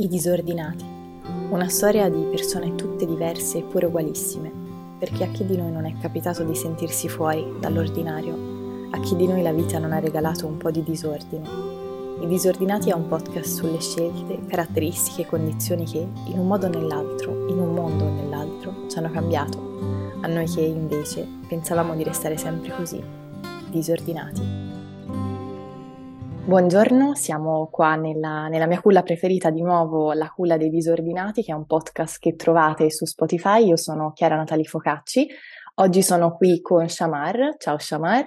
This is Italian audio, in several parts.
I disordinati. Una storia di persone tutte diverse eppure ugualissime, perché a chi di noi non è capitato di sentirsi fuori dall'ordinario, a chi di noi la vita non ha regalato un po' di disordine. I disordinati è un podcast sulle scelte, caratteristiche e condizioni che, in un modo o nell'altro, in un mondo o nell'altro, ci hanno cambiato, a noi che invece pensavamo di restare sempre così, disordinati. Buongiorno, siamo qua nella, nella, mia culla preferita di nuovo, la culla dei disordinati, che è un podcast che trovate su Spotify. Io sono Chiara Natali Focacci. Oggi sono qui con Shamar. Ciao Shamar.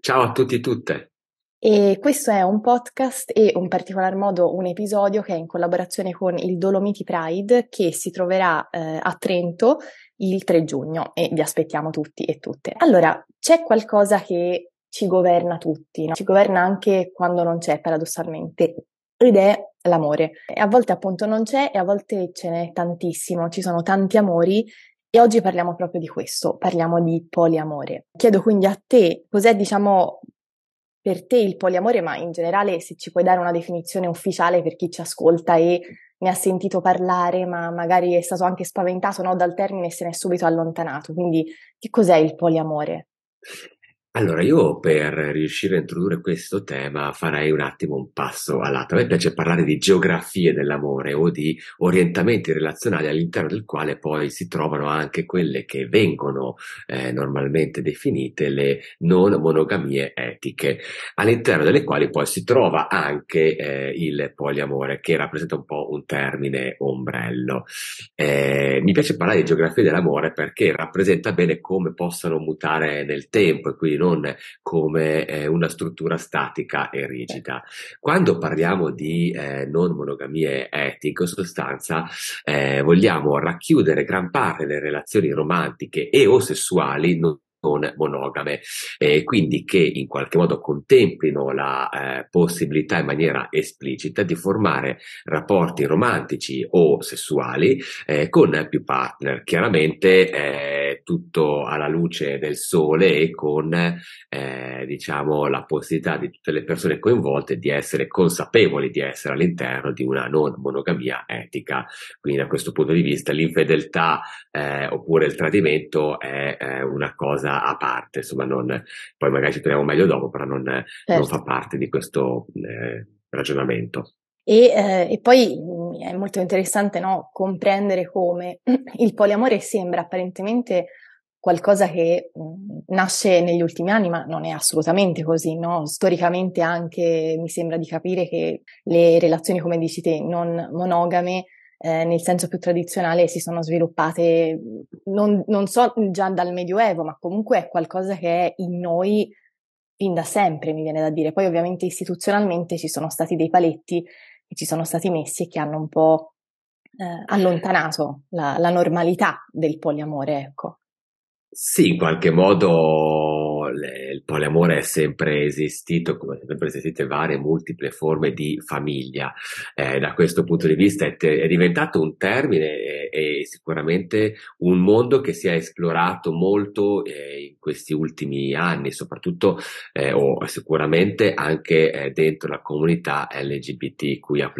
Ciao a tutti e tutte. E questo è un podcast e in particolar modo un episodio che è in collaborazione con il Dolomiti Pride che si troverà eh, a Trento il 3 giugno e vi aspettiamo tutti e tutte. Allora, c'è qualcosa che ci governa tutti, no? ci governa anche quando non c'è, paradossalmente, ed è l'amore. E a volte appunto non c'è e a volte ce n'è tantissimo, ci sono tanti amori e oggi parliamo proprio di questo, parliamo di poliamore. Chiedo quindi a te cos'è, diciamo, per te il poliamore, ma in generale se ci puoi dare una definizione ufficiale per chi ci ascolta e ne ha sentito parlare, ma magari è stato anche spaventato no, dal termine e se ne è subito allontanato. Quindi che cos'è il poliamore? Allora, io per riuscire a introdurre questo tema farei un attimo un passo a lato. A me piace parlare di geografie dell'amore o di orientamenti relazionali all'interno del quale poi si trovano anche quelle che vengono eh, normalmente definite le non monogamie etiche, all'interno delle quali poi si trova anche eh, il poliamore, che rappresenta un po' un termine ombrello. Eh, mi piace parlare di geografie dell'amore perché rappresenta bene come possano mutare nel tempo e quindi non come eh, una struttura statica e rigida. Quando parliamo di eh, non monogamie etiche, in sostanza eh, vogliamo racchiudere gran parte delle relazioni romantiche e o sessuali non non monogame, eh, quindi che in qualche modo contemplino la eh, possibilità in maniera esplicita di formare rapporti romantici o sessuali eh, con più partner. Chiaramente eh, tutto alla luce del sole e con eh, diciamo la possibilità di tutte le persone coinvolte di essere consapevoli di essere all'interno di una non monogamia etica. Quindi da questo punto di vista l'infedeltà eh, oppure il tradimento è, è, una cosa a parte, insomma non, poi magari ci troviamo meglio dopo, però non, certo. non fa parte di questo eh, ragionamento. E, eh, e, poi è molto interessante no, comprendere come il poliamore sembra apparentemente qualcosa che mh, nasce negli ultimi anni, ma non è assolutamente così, no? Storicamente anche mi sembra di capire che le relazioni, come dici te, non monogame, eh, nel senso più tradizionale, si sono sviluppate, non, non so già dal Medioevo, ma comunque è qualcosa che è in noi fin da sempre, mi viene da dire. Poi ovviamente istituzionalmente ci sono stati dei paletti che ci sono stati messi e che hanno un po' eh, allontanato la, la normalità del poliamore, ecco. Sì, in qualche modo il poliamore è sempre esistito, come sempre esistite varie multiple forme di famiglia. Eh, da questo punto di vista è, te- è diventato un termine e, e, sicuramente un mondo che si è esplorato molto eh, in questi ultimi anni, soprattutto eh, o sicuramente anche eh, dentro la comunità LGBTQIA+.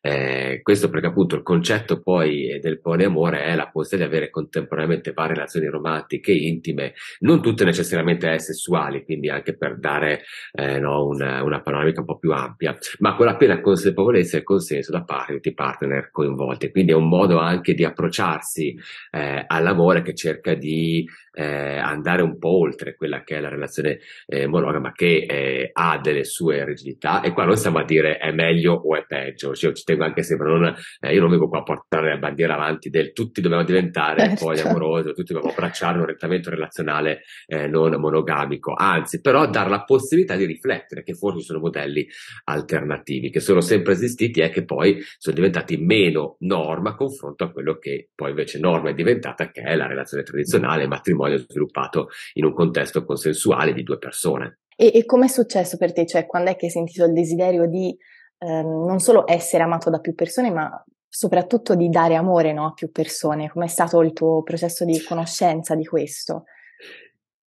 Eh, questo perché appunto il concetto poi del poliamore è la possibilità di avere contemporaneamente varie relazioni romantiche intime, non tutte necessariamente necessariamente sessuali, quindi anche per dare eh, no, una, una, panoramica un po' più ampia, ma con la piena consapevolezza e consenso da parte di tutti i partner coinvolti. Quindi è un modo anche di approcciarsi eh, all'amore che cerca di eh, andare un po' oltre quella che è la relazione eh, monogama che eh, ha delle sue rigidità e qua non stiamo a dire è meglio o è peggio, cioè, ci tengo anche sempre, non, eh, io non vengo qua a portare la bandiera avanti del tutti dobbiamo diventare certo. poi amorosi, tutti dobbiamo abbracciare un orientamento relazionale eh, non monogamico, anzi però dare la possibilità di riflettere che forse sono modelli alternativi che sono sempre esistiti e che poi sono diventati meno norma confronto a quello che poi invece norma è diventata che è la relazione tradizionale, matrimonio matrimonio sviluppato in un contesto consensuale di due persone. E, e come è successo per te? Cioè, quando è che hai sentito il desiderio di ehm, non solo essere amato da più persone, ma soprattutto di dare amore no, a più persone? Com'è stato il tuo processo di conoscenza di questo?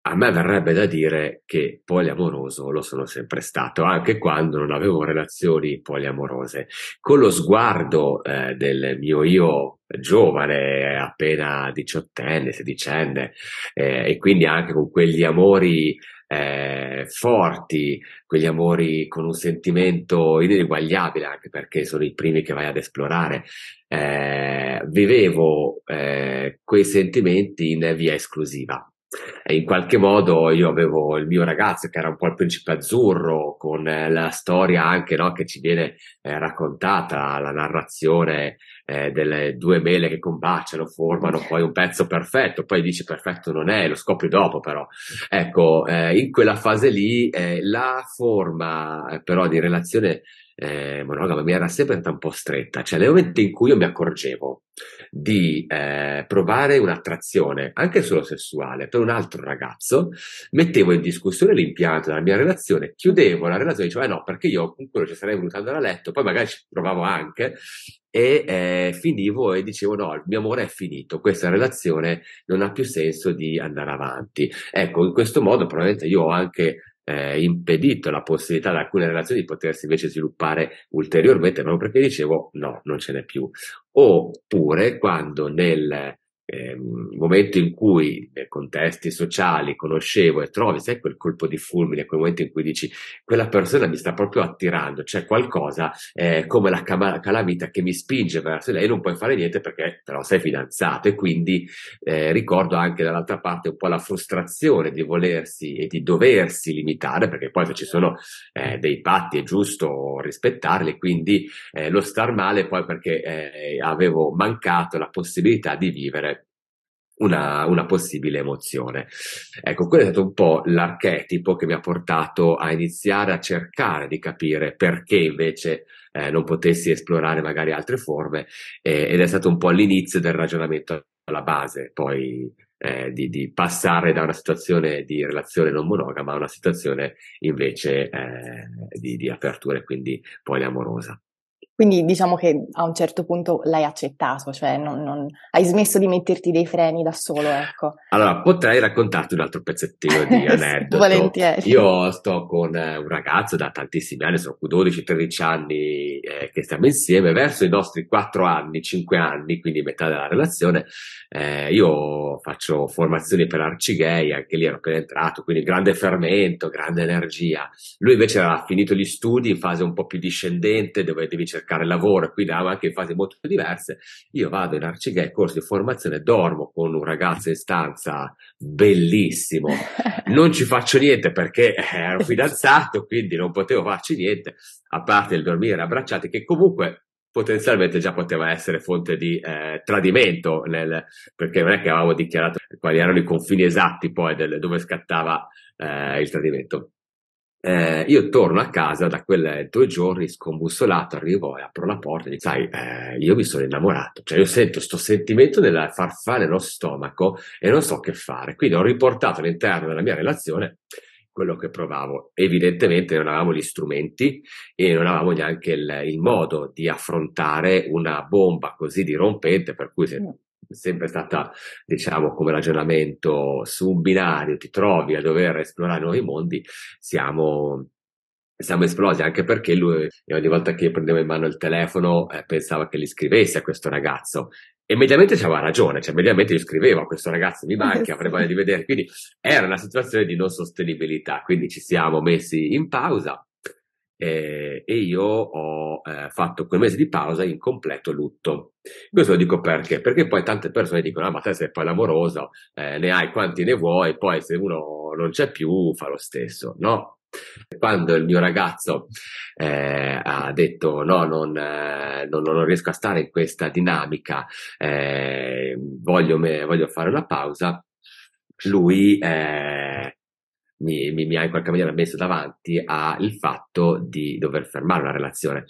A me verrebbe da dire che poliamoroso lo sono sempre stato, anche quando non avevo relazioni poliamorose. Con lo sguardo eh, del mio io giovane, appena diciottenne, sedicenne, eh, e quindi anche con quegli amori eh, forti, quegli amori con un sentimento ineguagliabile, anche perché sono i primi che vai ad esplorare, eh, vivevo eh, quei sentimenti in via esclusiva. E in qualche modo io avevo il mio ragazzo che era un po' il principe azzurro, con eh, la storia anche no, che ci viene eh, raccontata, la narrazione eh, delle due mele che combaciano, formano poi un pezzo perfetto, poi dice perfetto non è, lo scopri dopo però. Ecco, eh, in quella fase lì eh, la forma eh, però di relazione eh, monogama mi era sempre un po' stretta, cioè nel momento in cui io mi accorgevo di eh, provare un'attrazione, anche solo sessuale, per un altro ragazzo, mettevo in discussione l'impianto della mia relazione, chiudevo la relazione e dicevo, eh no, perché io con quello ci sarei voluto andare a letto, poi magari ci provavo anche, e eh, finivo e dicevo no, il mio amore è finito, questa relazione non ha più senso di andare avanti. Ecco, in questo modo probabilmente io ho anche eh, impedito la possibilità ad alcune relazioni di potersi invece sviluppare ulteriormente, proprio perché dicevo no, non ce n'è più. Oppure quando nel eh, momento in cui nei contesti sociali conoscevo e trovi, sai quel colpo di fulmine, quel momento in cui dici quella persona mi sta proprio attirando, c'è qualcosa eh, come la cam- calamita che mi spinge verso lei, non puoi fare niente perché però sei fidanzato e quindi eh, ricordo anche dall'altra parte un po' la frustrazione di volersi e di doversi limitare perché poi se ci sono eh, dei patti è giusto rispettarli, quindi eh, lo star male poi perché eh, avevo mancato la possibilità di vivere una, una, possibile emozione. Ecco, quello è stato un po' l'archetipo che mi ha portato a iniziare a cercare di capire perché invece eh, non potessi esplorare magari altre forme eh, ed è stato un po' l'inizio del ragionamento alla base, poi eh, di, di, passare da una situazione di relazione non monogama a una situazione invece eh, di, di apertura e quindi poliamorosa. Quindi diciamo che a un certo punto l'hai accettato, cioè non, non, hai smesso di metterti dei freni da solo, ecco. Allora, potrei raccontarti un altro pezzettino di aneddoto. Volentieri. Io sto con eh, un ragazzo da tantissimi anni, sono 12-13 anni eh, che stiamo insieme, verso i nostri 4 anni, 5 anni, quindi metà della relazione, eh, io faccio formazioni per arcigay, anche lì ero appena entrato, quindi grande fermento, grande energia. Lui invece aveva finito gli studi in fase un po' più discendente, dove devi cercare cercare lavoro, quindi anche in fasi molto diverse. Io vado in Arcigay, corso di formazione, dormo con un ragazzo in stanza bellissimo. Non ci faccio niente perché ero fidanzato, quindi non potevo farci niente, a parte il dormire abbracciati, che comunque potenzialmente già poteva essere fonte di eh, tradimento, nel, perché non è che avevamo dichiarato quali erano i confini esatti poi del, dove scattava eh, il tradimento. Eh, io torno a casa da quei due giorni scombussolato, arrivo e apro la porta e dico, sai, eh, io mi sono innamorato, cioè io sento questo sentimento nella farfalla nello stomaco e non so che fare. Quindi ho riportato all'interno della mia relazione quello che provavo. Evidentemente non avevamo gli strumenti e non avevamo neanche il, il modo di affrontare una bomba così dirompente, per cui se sempre stata, diciamo, come ragionamento su un binario, ti trovi a dover esplorare nuovi mondi, siamo, siamo esplosi anche perché lui ogni volta che io prendevo in mano il telefono eh, pensava che gli scrivesse a questo ragazzo. E mediamente aveva ragione, cioè mediamente io scrivevo a questo ragazzo mi manca, avrei voglia di vedere, quindi era una situazione di non sostenibilità, quindi ci siamo messi in pausa eh, e io ho eh, fatto quel mese di pausa in completo lutto. Questo lo dico perché? Perché poi tante persone dicono, ah, ma te sei poi l'amoroso, eh, ne hai quanti ne vuoi, poi se uno non c'è più fa lo stesso. No, quando il mio ragazzo eh, ha detto no, non, eh, non, non, riesco a stare in questa dinamica, eh, voglio, me, voglio, fare una pausa, lui eh, mi, mi, mi ha in qualche maniera messo davanti al fatto di dover fermare una relazione.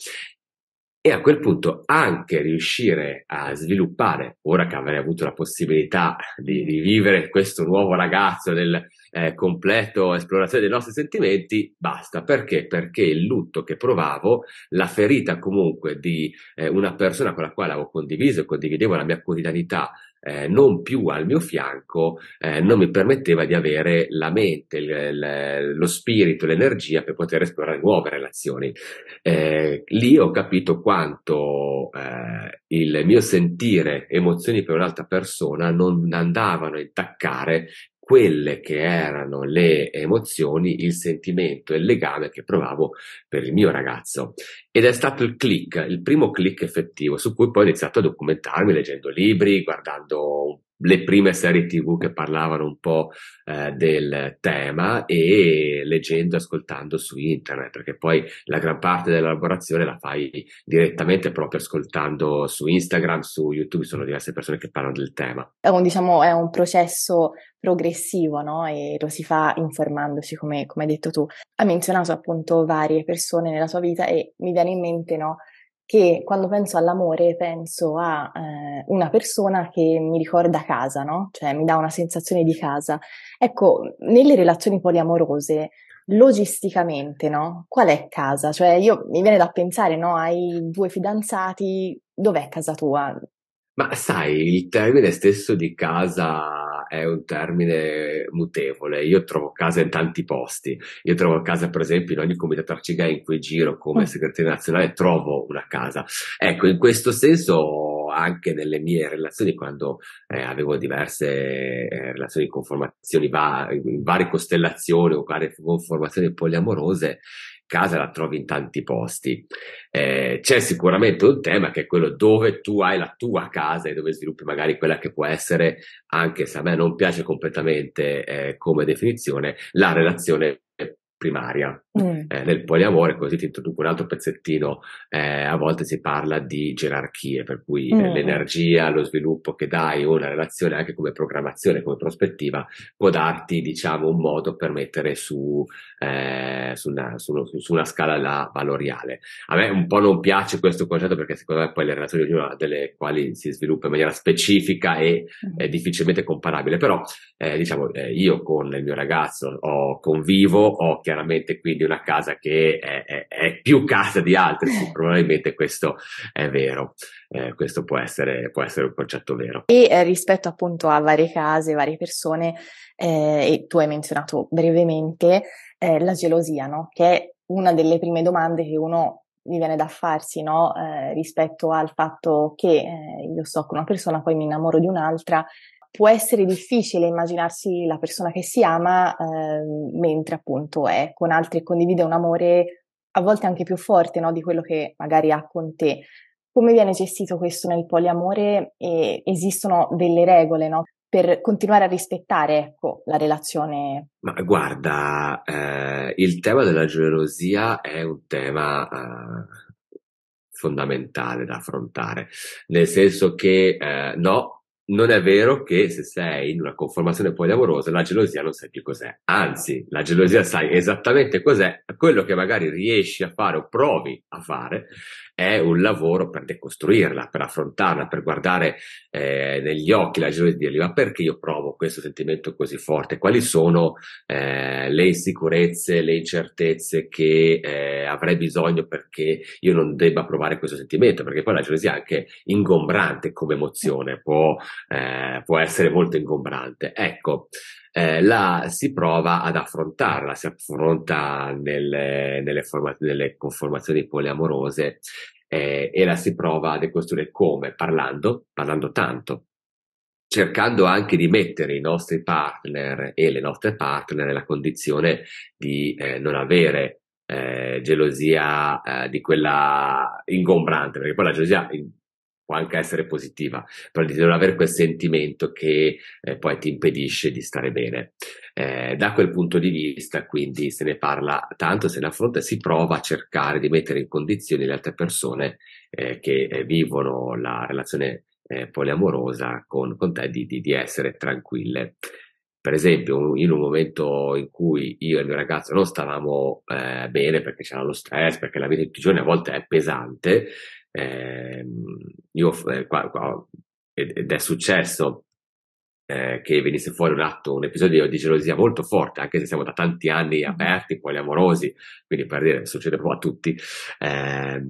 E a quel punto anche riuscire a sviluppare, ora che avrei avuto la possibilità di, di vivere questo nuovo ragazzo nel, eh, completo esplorazione dei nostri sentimenti, basta. Perché? Perché il lutto che provavo, la ferita comunque di eh, una persona con la quale avevo condiviso e condividevo la mia quotidianità eh, non più al mio fianco, eh, non mi permetteva di avere la mente, il, il, lo spirito, l'energia per poter esplorare nuove relazioni. Eh, lì ho capito quanto eh, il mio sentire emozioni per un'altra persona non andavano a intaccare quelle che erano le emozioni, il sentimento e il legame che provavo per il mio ragazzo. Ed è stato il click, il primo click effettivo, su cui poi ho iniziato a documentarmi leggendo libri, guardando le prime serie tv che parlavano un po' eh, del tema e leggendo e ascoltando su internet, perché poi la gran parte dell'elaborazione la fai direttamente proprio ascoltando su Instagram, su YouTube, sono diverse persone che parlano del tema. È un, diciamo, è un processo progressivo, no? E lo si fa informandosi, come, come hai detto tu. Ha menzionato appunto varie persone nella sua vita e mi viene in mente, no? Che quando penso all'amore penso a eh, una persona che mi ricorda casa, no? Cioè mi dà una sensazione di casa. Ecco, nelle relazioni poliamorose, logisticamente, no? Qual è casa? Cioè io mi viene da pensare, no? Hai due fidanzati, dov'è casa tua? Ma sai, il termine stesso di casa è un termine mutevole. Io trovo casa in tanti posti. Io trovo casa, per esempio, in ogni comitato arcigay in cui giro come mm. segretario nazionale, trovo una casa. Ecco, in questo senso, anche nelle mie relazioni, quando eh, avevo diverse eh, relazioni di conformazioni, va- in varie costellazioni o varie conformazioni poliamorose, casa la trovi in tanti posti. Eh, c'è sicuramente un tema che è quello dove tu hai la tua casa e dove sviluppi magari quella che può essere, anche se a me non piace completamente eh, come definizione, la relazione primaria. Mm. Eh, nel poliamore, così ti introduco un altro pezzettino, eh, a volte si parla di gerarchie, per cui eh, mm. l'energia, lo sviluppo che dai una relazione anche come programmazione, come prospettiva, può darti, diciamo, un modo per mettere su, eh, su, una, su, su, una, scala la valoriale. A me un po' non piace questo concetto perché secondo me poi le relazioni ognuna delle quali si sviluppa in maniera specifica e mm. difficilmente comparabile, però eh, diciamo io con il mio ragazzo ho convivo, ho chiaramente quindi una casa che è, è, è più casa di altre, sì, probabilmente questo è vero. Eh, questo può essere, può essere, un concetto vero. E eh, rispetto appunto a varie case, varie persone, eh, e tu hai menzionato brevemente eh, la gelosia, no? che è una delle prime domande che uno gli viene da farsi no? Eh, rispetto al fatto che eh, io sto con una persona, poi mi innamoro di un'altra può essere difficile immaginarsi la persona che si ama eh, mentre appunto è con altri e condivide un amore a volte anche più forte no, di quello che magari ha con te. Come viene gestito questo nel poliamore e esistono delle regole no, per continuare a rispettare ecco, la relazione? Ma guarda, eh, il tema della gelosia è un tema eh, fondamentale da affrontare, nel senso che eh, no, non è vero che se sei in una conformazione poliamorosa la gelosia non sai più cos'è. Anzi, la gelosia sai esattamente cos'è, quello che magari riesci a fare o provi a fare è un lavoro per decostruirla, per affrontarla, per guardare eh, negli occhi la gelosia e dirgli ma perché io provo questo sentimento così forte? Quali sono eh, le insicurezze, le incertezze che eh, avrei bisogno perché io non debba provare questo sentimento? Perché poi la gelosia è anche ingombrante come emozione, può, eh, può essere molto ingombrante. Ecco, eh, la si prova ad affrontarla, si affronta nelle, nelle, forma, nelle conformazioni poliamorose eh, e la si prova a decostruire come? Parlando, parlando tanto, cercando anche di mettere i nostri partner e le nostre partner nella condizione di eh, non avere eh, gelosia eh, di quella ingombrante, perché poi la gelosia può anche essere positiva, però di non avere quel sentimento che eh, poi ti impedisce di stare bene. Eh, da quel punto di vista, quindi, se ne parla tanto, se ne affronta si prova a cercare di mettere in condizioni le altre persone eh, che eh, vivono la relazione eh, poliamorosa con, con te di, di, di essere tranquille per esempio, in un momento in cui io e il mio ragazzo non stavamo eh, bene perché c'era lo stress, perché la vita di tutti i giorni a volte è pesante, eh, io, eh, qua, qua, ed è successo eh, che venisse fuori un atto, un episodio di gelosia molto forte, anche se siamo da tanti anni aperti, poliamorosi, quindi per dire, succede un po' a tutti, eh,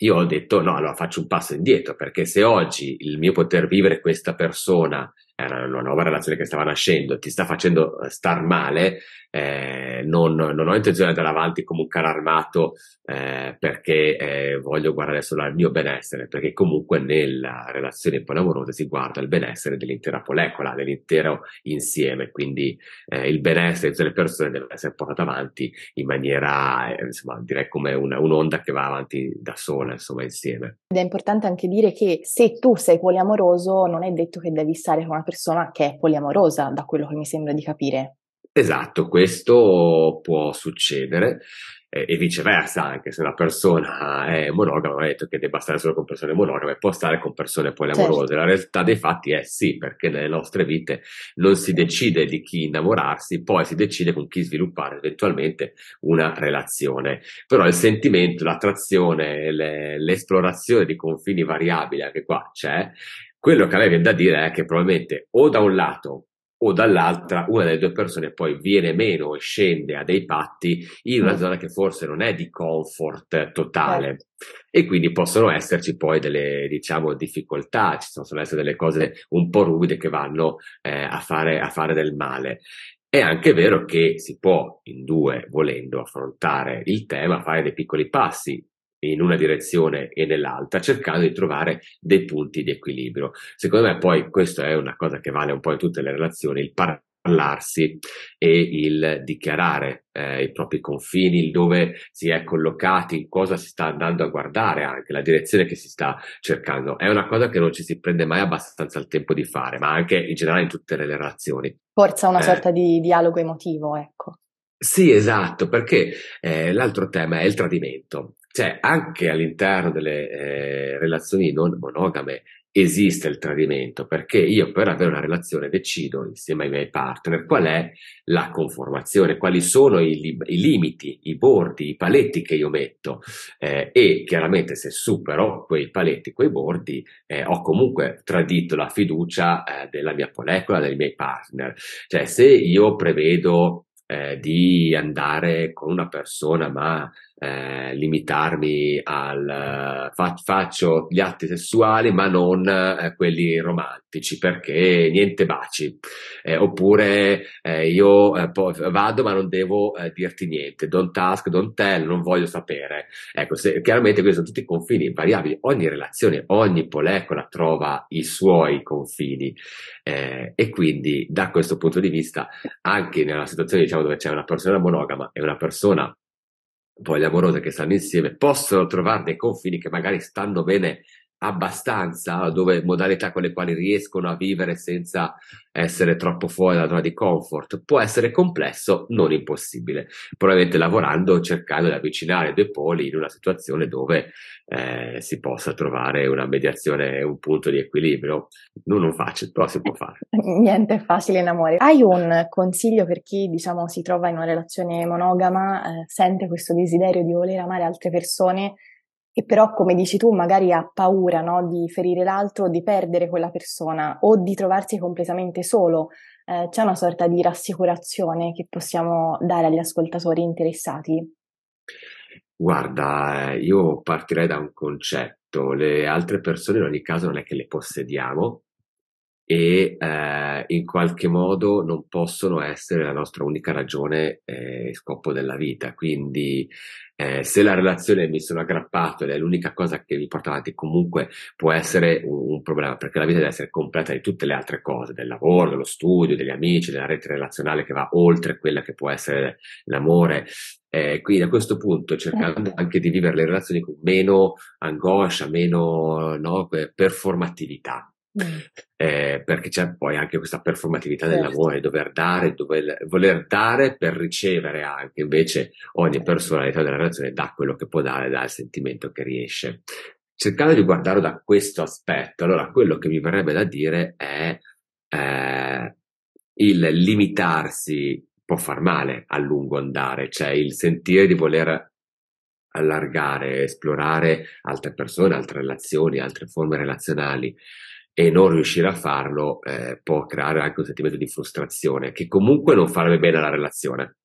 io ho detto no, allora faccio un passo indietro, perché se oggi il mio poter vivere questa persona era una nuova relazione che stava nascendo, ti sta facendo eh, star male, eh, non, non, ho intenzione di andare avanti come un carro armato eh, perché eh, voglio guardare solo al mio benessere, perché comunque nella relazione poliamorosa si guarda il benessere dell'intera molecola, dell'intero insieme, quindi eh, il benessere delle persone deve essere portato avanti in maniera, eh, insomma, direi come una, un'onda che va avanti da sola, insomma, insieme. Ed è importante anche dire che se tu sei poliamoroso non è detto che devi stare con una persona che è poliamorosa, da quello che mi sembra di capire. Esatto, questo può succedere eh, e viceversa, anche se una persona è monogama, è detto che debba stare solo con persone monogame, può stare con persone poliamorose. Certo. La realtà dei fatti è sì, perché nelle nostre vite non si decide di chi innamorarsi, poi si decide con chi sviluppare eventualmente una relazione. Però il sentimento, l'attrazione, le, l'esplorazione di confini variabili, anche qua c'è, quello che a me viene da dire è che probabilmente o da un lato o dall'altra una delle due persone poi viene meno e scende a dei patti in una mm. zona che forse non è di comfort totale certo. e quindi possono esserci poi delle diciamo difficoltà, ci possono essere delle cose un po' ruvide che vanno eh, a, fare, a fare del male. È anche vero che si può in due, volendo affrontare il tema, fare dei piccoli passi in una direzione e nell'altra, cercando di trovare dei punti di equilibrio. Secondo me poi questa è una cosa che vale un po' in tutte le relazioni, il parlarsi e il dichiarare eh, i propri confini, dove si è collocati, cosa si sta andando a guardare anche, la direzione che si sta cercando. È una cosa che non ci si prende mai abbastanza il tempo di fare, ma anche in generale in tutte le relazioni. Forza una eh, sorta di dialogo emotivo, ecco. Sì, esatto, perché eh, l'altro tema è il tradimento. Cioè, anche all'interno delle eh, relazioni non monogame esiste il tradimento, perché io per avere una relazione decido insieme ai miei partner qual è la conformazione, quali sono i, li- i limiti, i bordi, i paletti che io metto eh, e chiaramente se supero quei paletti, quei bordi, eh, ho comunque tradito la fiducia eh, della mia molecola, dei miei partner. Cioè, se io prevedo eh, di andare con una persona ma eh, limitarmi al fa, faccio gli atti sessuali ma non eh, quelli romantici perché niente baci. Eh, oppure eh, io eh, po- vado ma non devo eh, dirti niente. Don't ask don't tell non voglio sapere. Ecco se, chiaramente questi sono tutti confini variabili ogni relazione ogni molecola trova i suoi confini. E quindi da questo punto di vista anche nella situazione diciamo dove c'è una persona monogama e una persona poi le amorose che stanno insieme possono trovare dei confini che magari stanno bene abbastanza, dove modalità con le quali riescono a vivere senza essere troppo fuori dalla zona di comfort. Può essere complesso, non impossibile. Probabilmente lavorando, cercando di avvicinare due poli in una situazione dove eh, si possa trovare una mediazione, un punto di equilibrio. Non, non facile, però si può fare. Niente è facile in amore. Hai un consiglio per chi, diciamo, si trova in una relazione monogama, eh, sente questo desiderio di voler amare altre persone, e però, come dici tu, magari ha paura no, di ferire l'altro, di perdere quella persona o di trovarsi completamente solo. Eh, c'è una sorta di rassicurazione che possiamo dare agli ascoltatori interessati? Guarda, eh, io partirei da un concetto. Le altre persone in ogni caso non è che le possediamo, e eh, in qualche modo non possono essere la nostra unica ragione e eh, scopo della vita. Quindi eh, se la relazione mi sono aggrappato ed è l'unica cosa che mi porta avanti, comunque può essere un, un, problema, perché la vita deve essere completa di tutte le altre cose, del lavoro, dello studio, degli amici, della rete relazionale che va oltre quella che può essere l'amore. Eh, quindi a questo punto cercando anche di vivere le relazioni con meno angoscia, meno no, performatività. Mm. Eh, perché c'è poi anche questa performatività certo. dell'amore, dover dare, dover, voler dare per ricevere anche, invece ogni personalità della relazione dà quello che può dare, dà il sentimento che riesce. Cercando di guardarlo da questo aspetto, allora quello che mi verrebbe da dire è eh, il limitarsi può far male a lungo andare, cioè il sentire di voler allargare, esplorare altre persone, altre relazioni, altre forme relazionali e non riuscire a farlo eh, può creare anche un sentimento di frustrazione che comunque non farebbe bene alla relazione.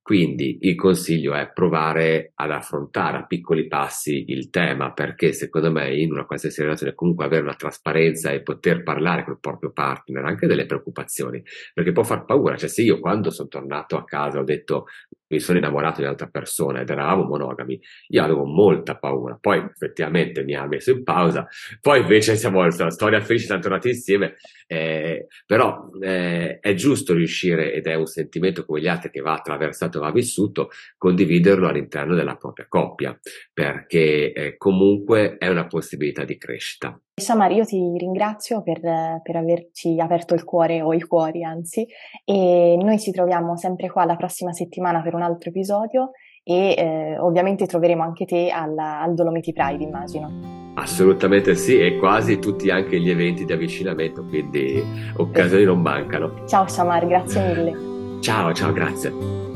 Quindi il consiglio è provare ad affrontare a piccoli passi il tema, perché secondo me in una qualsiasi relazione comunque avere una trasparenza e poter parlare col proprio partner anche delle preoccupazioni, perché può far paura. Cioè se io quando sono tornato a casa ho detto mi sono innamorato di un'altra persona ed eravamo monogami, io avevo molta paura. Poi effettivamente mi ha messo in pausa, poi invece siamo la storia felice, siamo tornati insieme, eh, però eh, è giusto riuscire, ed è un sentimento come gli altri che va attraversato, va vissuto, condividerlo all'interno della propria coppia, perché eh, comunque è una possibilità di crescita. Shamar, io ti ringrazio per, per, averci aperto il cuore o i cuori, anzi, e noi ci troviamo sempre qua la prossima settimana per un altro episodio e eh, ovviamente troveremo anche te al, al Dolomiti Pride, immagino. Assolutamente sì, e quasi tutti anche gli eventi di avvicinamento, quindi occasioni non mancano. Ciao Shamar, grazie mille. Ciao, ciao, grazie.